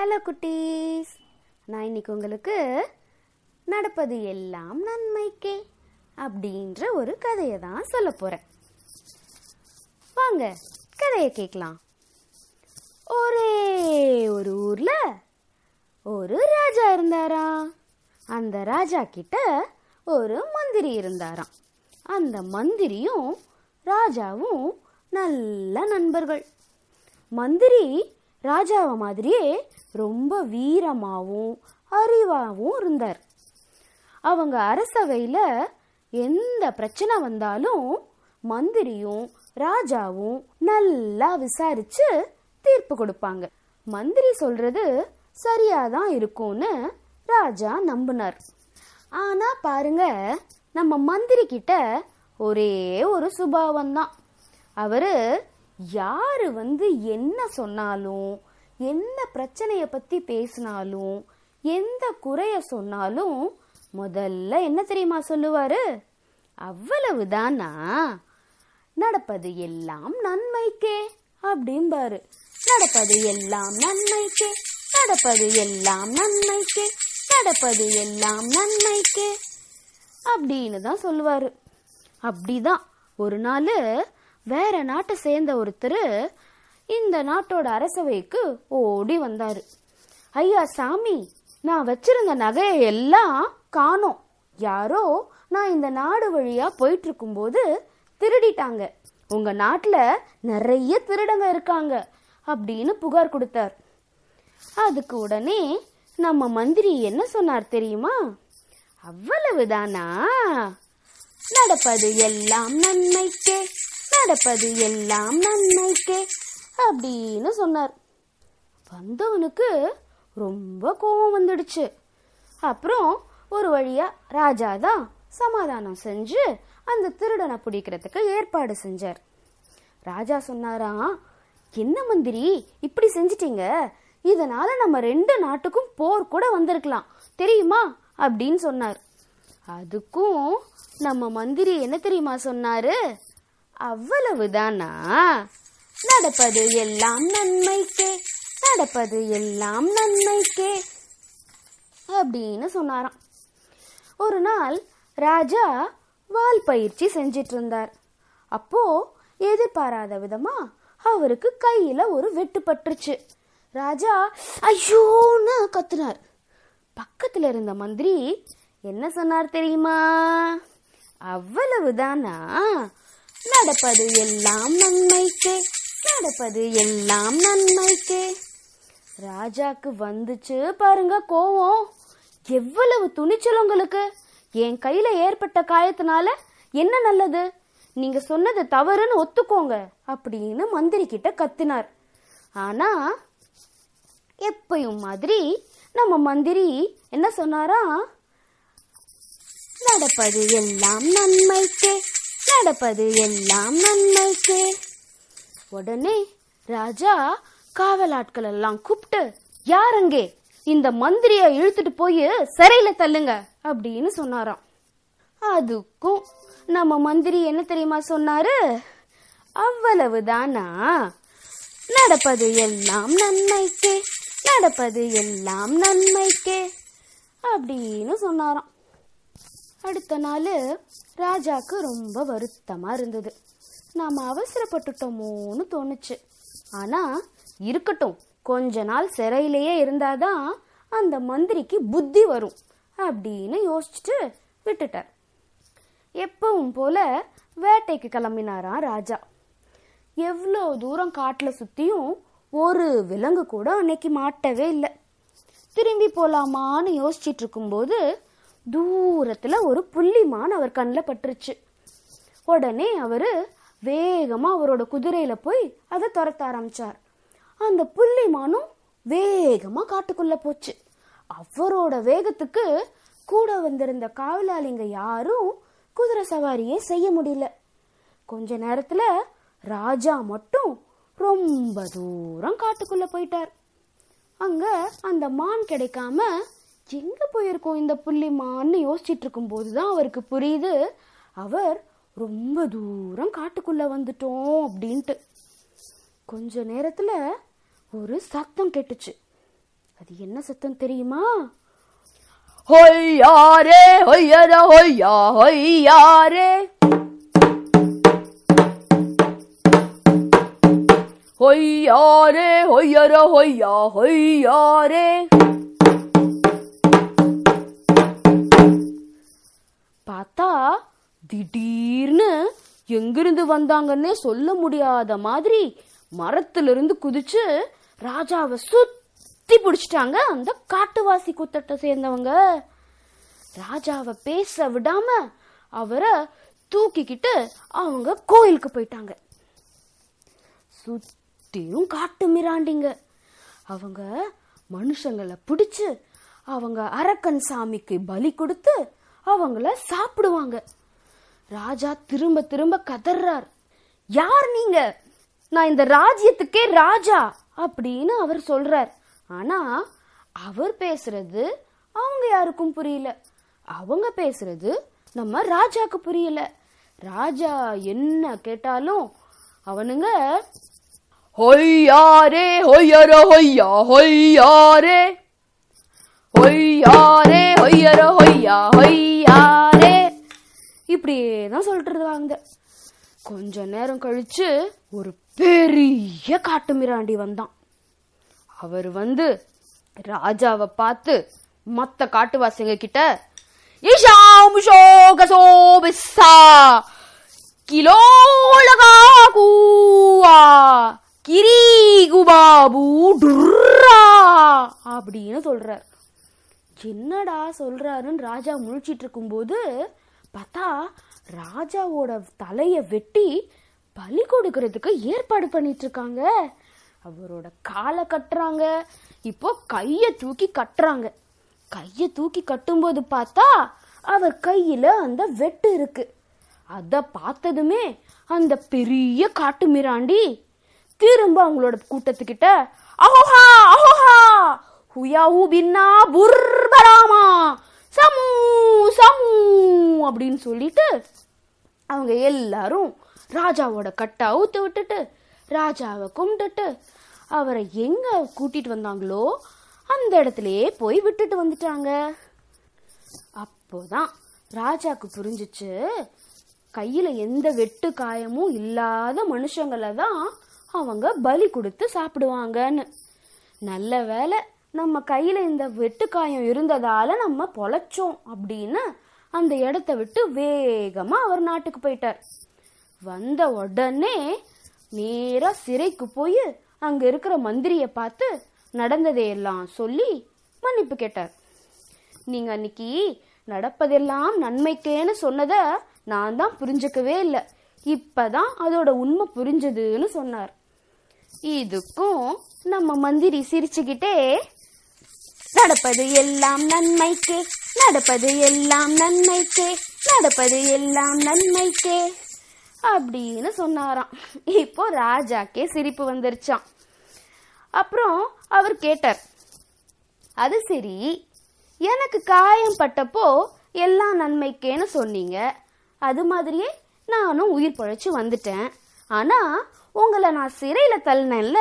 Hello குட்டீஸ். நான் இன்னைக்கு உங்களுக்கு நடப்பது எல்லாம் நன்மைக்கே அப்படின்ற ஒரு கதையை தான் சொல்ல போகிறேன் வாங்க கதையை கேட்கலாம். ஒரே ஒரு ஊரில் ஒரு ராஜா இருந்தாரா அந்த ராஜா கிட்ட ஒரு மந்திரி இருந்தாராம். அந்த மந்திரியும் ராஜாவும் நல்ல நண்பர்கள். மந்திரி ராஜாவை மாதிரியே ரொம்ப வீரமாகவும் அறிவாகவும் இருந்தார். அவங்க அரசவையில் எந்த பிரச்சனை வந்தாலும் மந்திரியும் ராஜாவும் நல்லா விசாரிச்சு தீர்ப்பு கொடுப்பாங்க. மந்திரி சொல்றது சரியாதான் இருக்கும்னு ராஜா நம்பினார். ஆனா பாருங்க நம்ம மந்திரி கிட்ட ஒரே ஒரு சுபாவம் தான் அவரு யார் வந்து என்ன சொன்னாலும் என்ன பிரச்சனையை பற்றி பேசினாலும் எந்த குறைய சொன்னாலும் முதல்ல என்ன தெரியுமா சொல்லுவாரு? அவ்வளவுதானா நடப்பது எல்லாம் நன்மைக்கே அப்படிம்பாரு. நடப்பது எல்லாம் நன்மைக்கே நடப்பது எல்லாம் நன்மைக்கே நடப்பது எல்லாம் நன்மைக்கே அப்படின்னு தான் சொல்லுவாரு. அப்படிதான். ஒரு நாள் வேற நாட்டை சேர்ந்த ஒருத்தர் இந்த நாட்டோட அரசவைக்கு ஓடி வந்தார். ஐயா சாமி நான் வச்சிருந்த நகையை எல்லாம் காணோம். யாரோ நான் இந்த நாடு வழியாக போயிட்டு இருக்கும்போது திருடிட்டாங்க. உங்கள் நாட்டில் நிறைய திருடங்க இருக்காங்க அப்படின்னு புகார் கொடுத்தார். அதுக்கு உடனே நம்ம மந்திரி என்ன சொன்னார் தெரியுமா? அவ்வளவுதானா? நடப்பது எல்லாம் நன்மைக்கே. நடப்பது எல்லாம் நன்மைக்கே அப்படின்னு சொன்னார். வந்தவனுக்கு ரொம்ப கோபம் வந்துடுச்சு. அப்புறம் ஒரு வழியா ராஜா தான் சமாதானம் செஞ்சு அந்த திருடனை பிடிக்கிறதுக்கு ஏற்பாடு செஞ்சார். ராஜா சொன்னாராம் என்ன மந்திரி இப்படி செஞ்சிட்டீங்க. இதனால நம்ம ரெண்டு நாட்டுக்கும் போர் கூட வந்திருக்கலாம். தெரியுமா? அப்படின்னு சொன்னார். அதுக்கும் நம்ம மந்திரி என்ன தெரியுமா சொன்னாரு? அவ்வளவுதானா? நடப்பது எல்லாம் நன்மைக்கே நடப்பது எல்லாம் நன்மைக்கே அப்படின்னு சொன்னாராம். ஒரு நாள் ராஜா வால் பயிற்சி செஞ்சிட்டு இருந்தார் அப்போ எதிர்பாராத விதமா அவருக்கு கையில ஒரு வெட்டு பட்டுருச்சு. ராஜா ஐயோன்னு கத்துனார். பக்கத்துல இருந்த மந்திரி என்ன சொன்னார் தெரியுமா? அவ்வளவுதானா? நடப்பது எல்லாம் நன்மைக்கே நடப்பது எல்லாம் நன்மைக்கே. ராஜாக்கு வந்துச்சு பாருங்க கோவம். எவ்வளவு துணிச்சல் உங்களுக்கு. என் கையில ஏற்பட்ட காயத்தினால என்ன நல்லது? நீங்க சொன்னது தவறுன்னு ஒத்துக்கோங்க அப்படின்னு மந்திரி கிட்ட கத்தினார். ஆனா எப்பயும் மாதிரி நம்ம மந்திரி என்ன சொன்னாரா? நடப்பது எல்லாம் நன்மைக்கே நடப்பது எல்லாம் நன்மைக்கே உடனே ராஜா காவலாட்கள் எல்லாம் கூப்பிட்டு யாருங்கே இந்த மந்திரிய இழுத்துட்டு போய் சிறையில தள்ளுங்க அப்படின்னு சொன்னாராம். அதுக்கும் நம்ம மந்திரி என்ன தெரியுமா சொன்னாரு? அவ்வளவுதானா? நடப்பது எல்லாம் நன்மைக்கே நடப்பது எல்லாம் நன்மைக்கே அப்படின்னு சொன்னாராம். அடுத்த நாள் ராஜாக்கு ரொம்ப வருத்தமாக இருந்தது. நாம் அவசரப்பட்டுட்டோமோன்னு தோணுச்சு. ஆனால் இருக்கட்டும் கொஞ்ச நாள் சிறையிலேயே இருந்தாதான் அந்த மந்திரிக்கு புத்தி வரும் அப்படின்னு யோசிச்சுட்டு விட்டுட்டார். எப்பவும் போல வேட்டைக்கு கிளம்பினாராம் ராஜா. எவ்வளோ தூரம் காட்டில் சுற்றியும் ஒரு விலங்கு கூட அன்னைக்கு மாட்டவே இல்லை. திரும்பி போலாமான்னு யோசிச்சுட்டு இருக்கும்போது தூரத்துல ஒரு புள்ளிமான் அவர் கண்ணில் பட்டுருச்சு. உடனே அவரு வேகமா அவரோட குதிரையில போய் அதை துரத்த ஆரம்பிச்சார். அந்த புள்ளிமானும் வேகமா காட்டுக்குள்ள போச்சு. அவரோட வேகத்துக்கு கூட வந்திருந்த காவலாளிங்க யாரும் குதிரை சவாரியே செய்ய முடியல. கொஞ்ச நேரத்துல ராஜா மட்டும் ரொம்ப தூரம் காட்டுக்குள்ள போயிட்டார். அங்க அந்த மான் கிடைக்காம எங்கே போயிருக்கோம் இந்த புள்ளிமான்னு யோசிச்சுட்டு யோசிச்சிட்டு தான் அவருக்கு புரியுது. அவர் ரொம்ப தூரம் காட்டுக்குள்ளே வந்துட்டோம் அப்படின்ட்டு. கொஞ்ச நேரத்தில் ஒரு சத்தம் கேட்டுச்சு. அது என்ன சத்தம் தெரியுமா? ஹொய்யாரே ஹொய்யர ஹொய்யா ஹொய்யாரே ஹொய்யாரே ஹொய்யர ஹொய்யா ஹொய்யாரே திடீர்னு எங்கிருந்து வந்தாங்கன்னே சொல்ல முடியாத மாதிரி மரத்திலிருந்து குதிச்சு ராஜாவை சுத்தி பிடிச்சிட்டாங்க அந்த காட்டுவாசி குத்தட்டை சேர்ந்தவங்க. ராஜாவை பேச விடாம அவரை தூக்கிக்கிட்டு அவங்க கோயிலுக்கு போயிட்டாங்க. சுத்தியும் காட்டு மிராண்டிங்க. அவங்க மனுஷங்களை பிடிச்சு அவங்க அரக்கன் சாமிக்கு பலி கொடுத்து அவங்கள சாப்பிடுவாங்க. ராஜா திரும்ப திரும்ப கதறார் யார் நீங்க? நான் இந்த ராஜ்யத்துக்கே ராஜா அப்படின்னு அவர் சொல்றார். ஆனா அவர் பேசுறது அவங்க யாருக்கும் புரியல. அவங்க பேசுறது நம்ம ராஜாக்கு புரியல. ராஜா என்ன கேட்டாலும் அவனுங்க ஹொய்யாரே ஹொய்யர ஹொய்யா ஹொய்யாரே. ஹொய்யாரே ஹொய்யர ஹொய்யா ஹொய்யாரே இப்படியே தான் சொல்லிட்டு இருந்தாங்க கொஞ்ச நேரம் கழிச்சு ஒரு பெரிய காட்டு மிராண்டி வந்தான். அவர் வந்து ராஜாவை பார்த்து மத்த காட்டுவாசிங்க கிட்ட இஷாம் ஷோகசோபிஸ்ஸா கிலோலகா கூவா கிரீகுபாபு டுர்ரா அப்படின்னு சொல்றார். என்னடா சொல்றாருன்னு ராஜா முழிச்சிட்டு இருக்கும்போது பார்த்தா ராஜாவோட தலையை வெட்டி பலி கொடுக்கறதுக்கு ஏற்பாடு பண்ணிட்டு இருக்காங்க அவரோட காலை கட்டுறாங்க. இப்போ கையை தூக்கி கட்டுறாங்க. கையை தூக்கி கட்டும்போது பார்த்தா அவர் கையில் அந்த வெட்டு இருக்கு. அதை பார்த்ததுமே அந்த பெரிய காட்டு மிராண்டி திரும்ப அவங்களோட கூட்டத்துக்கிட்ட அஹோஹா அஹோஹா ஹுயாஹூ பின்னா புர்பராமா சமூ சமூ அப்படின்னு சொல்லிட்டு அவங்க எல்லாரும் ராஜாவோட கட்டை அவுத்து விட்டுட்டு ராஜாவை கும்பிட்டுட்டு அவரை எங்க கூட்டிட்டு வந்தாங்களோ அந்த இடத்துலயே போய் விட்டுட்டு வந்துட்டாங்க. அப்போதான் ராஜாக்கு புரிஞ்சிச்சு கையில எந்த வெட்டு காயமும் இல்லாத மனுஷங்களை தான் அவங்க பலி கொடுத்து சாப்பிடுவாங்கன்னு. நல்ல வேலை நம்ம கையில் இந்த வெட்டுக்காயம் இருந்ததால் இருந்ததால நம்ம பொழைச்சோம் அப்படின்னு அந்த இடத்த விட்டு வேகமாக அவர் நாட்டுக்கு போயிட்டார். வந்த உடனே நேராக சிறைக்கு போய் அங்கே இருக்கிற மந்திரியை பார்த்து நடந்ததையெல்லாம் சொல்லி மன்னிப்பு கேட்டார். நீங்கள் அன்னைக்கு நடப்பதெல்லாம் நன்மைக்கேன்னு சொன்னதை நான் தான் புரிஞ்சுக்கவே இல்லை. இப்பதான் அதோட உண்மை புரிஞ்சதுன்னு சொன்னார். இதுக்கும் நம்ம மந்திரி சிரிச்சுக்கிட்டே நடப்பது எல்லாம் நன்மைக்கே நடப்பது எல்லாம் நன்மைக்கே நடப்பது எல்லாம் நன்மைக்கே. அப்படின்னு சொன்னாராம். இப்போ ராஜாக்கே சிரிப்பு வந்துருச்சான் அப்புறம் அவர் கேட்டார் அது சரி எனக்கு காயம் பட்டப்போ எல்லாம் நன்மைக்கேன்னு சொன்னீங்க. அது மாதிரியே நானும் உயிர் பழைச்சு வந்துட்டேன். ஆனா உங்களை நான் சிறையில தள்ளினேன்ல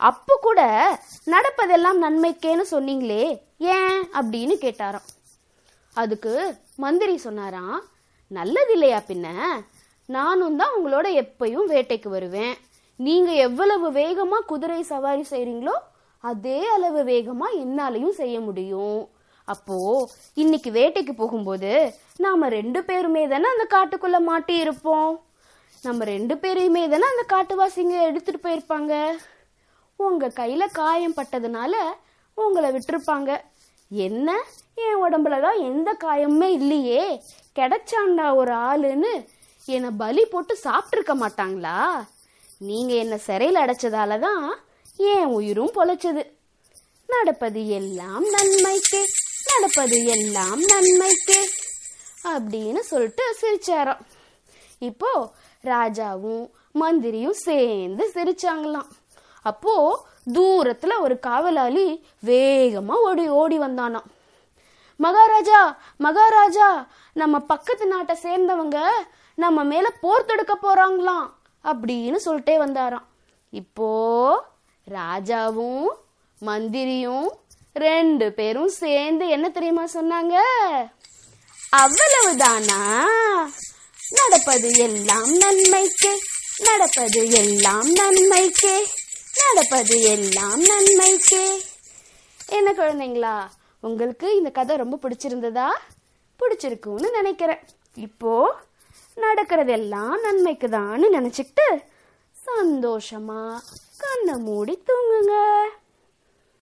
அப்போ கூட நடப்பதெல்லாம் நன்மைக்கேன்னு சொன்னீங்களே ஏன் அப்படின்னு கேட்டாராம். அதுக்கு மந்திரி சொன்னாராம் நல்லது இல்லையா பின்ன? நானும் தான் உங்களோட எப்பயும் வேட்டைக்கு வருவேன். நீங்க எவ்வளவு வேகமா குதிரை சவாரி செய்றீங்களோ அதே அளவு வேகமா என்னாலையும் செய்ய முடியும். அப்போ இன்னைக்கு வேட்டைக்கு போகும்போது நாம ரெண்டு பேருமே தானே அந்த காட்டுக்குள்ள மாட்டி இருப்போம் நம்ம ரெண்டு பேரையுமே தானே அந்த காட்டுவாசிங்க எடுத்துட்டு போயிருப்பாங்க? உங்க கையில காயம் பட்டதுனால உங்களை விட்டிருப்பாங்க. என்ன? என் உடம்புல தான் எந்த காயமுமே இல்லையே. கிடைச்சாண்டா ஒரு ஆளுன்னு என்னை பலி போட்டு சாப்பிட்ருக்க மாட்டாங்களா? நீங்கள் என்னை சிறையில் அடைச்சதால தான் என் உயிரும் பொழைச்சது. நடப்பது எல்லாம் நன்மைக்கு நடப்பது எல்லாம் நன்மைக்கு அப்படின்னு சொல்லிட்டு சிரிச்சாராம். இப்போ ராஜாவும் மந்திரியும் சேர்ந்து சிரிச்சாங்களாம். அப்போ தூரத்துல ஒரு காவலாளி வேகமா ஓடி ஓடி வந்தானாம் மகாராஜா மகாராஜா நம்ம பக்கத்து நாட்டை சேர்ந்தவங்க நம்ம மேல போர் தொடுக்க போறாங்களாம் அப்படின்னு சொல்லிட்டே வந்தாராம். இப்போ ராஜாவும் மந்திரியும் ரெண்டு பேரும் சேர்ந்து என்ன தெரியுமா சொன்னாங்க? அவ்வளவுதானா? நடப்பது எல்லாம் நன்மைக்கே நடப்பது எல்லாம் நன்மைக்கே. நடப்பது எல்லாம் நன்மைக்கே. என்ன குழந்தைங்களா உங்களுக்கு இந்த கதை ரொம்ப பிடிச்சிருந்ததா? பிடிச்சிருக்கும்னு நினைக்கிறேன். இப்போ நடக்கிறதெல்லாம் நன்மைக்கு தான்னு நினச்சிக்கிட்டு சந்தோஷமா கண்ணை மூடி தூங்குங்க.